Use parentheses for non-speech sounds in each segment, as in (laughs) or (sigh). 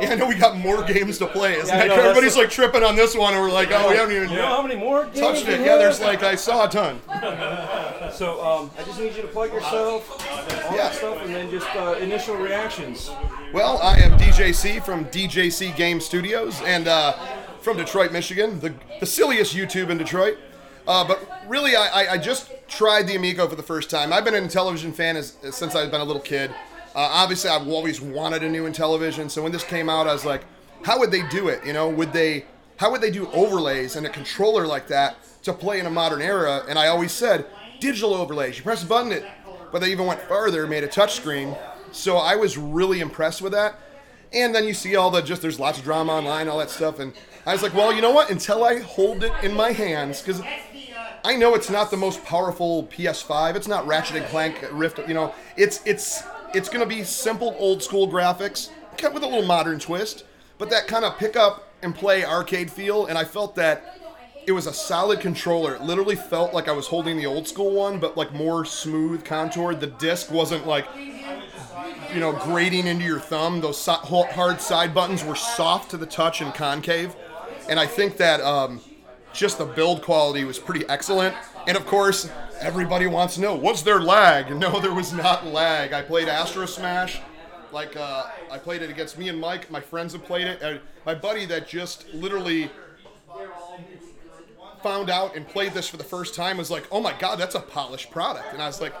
Yeah, I know we got more games to play. Yeah, I it? know, Everybody's like tripping on this one, and we're like, oh, we haven't even You know how many more games touched it. Yeah, there's like I saw a ton. (laughs) So um, I just need you to plug yourself, all Yeah. that stuff, and then just uh, initial reactions. Well, I am DJC from DJC Game Studios and uh, from Detroit, Michigan, the, the silliest YouTube in Detroit. Uh, but really, I, I, I just tried the Amico for the first time. I've been a Intellivision fan as, since I've been a little kid. Uh, obviously, I've always wanted a new Intellivision. So when this came out, I was like, how would they do it? You know, would they? How would they do overlays and a controller like that to play in a modern era? And I always said, digital overlays. You press a button, it. But they even went further, made a touchscreen. So I was really impressed with that. And then you see all the just there's lots of drama online, all that stuff, and I was like, well, you know what? Until I hold it in my hands, because I know it's not the most powerful PS5. It's not Ratchet and Clank Rift. You know, it's it's it's gonna be simple old school graphics, kept with a little modern twist, but that kind of pick up and play arcade feel. And I felt that it was a solid controller. It literally felt like I was holding the old school one, but like more smooth contoured. The disc wasn't like you know, grating into your thumb. Those so- hard side buttons were soft to the touch and concave. And I think that um, just the build quality was pretty excellent. And of course, everybody wants to know, was there lag? (laughs) No, there was not lag. I played Astro Smash. Like, uh, I played it against me and Mike. My friends have played it. And my buddy that just literally found out and played this for the first time was like, oh my god, that's a polished product. And I was like,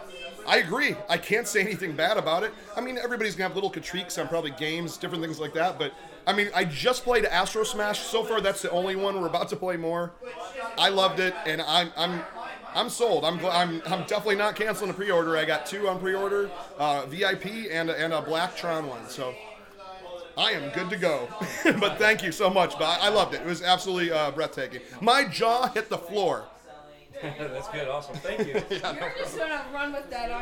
I agree. I can't say anything bad about it. I mean, everybody's gonna have little critiques on probably games, different things like that. But I mean, I just played Astro Smash. So far, that's the only one. We're about to play more. I loved it, and I'm I'm I'm sold. I'm gl- I'm I'm definitely not canceling a pre-order. I got two on pre-order, uh, VIP and a, and a Black Tron one. So. I am good to go. (laughs) but thank you so much. But I I loved it. It was absolutely uh, breathtaking. My jaw hit the floor. (laughs) That's good. Awesome. Thank you. (laughs) You're just gonna run with that, aren't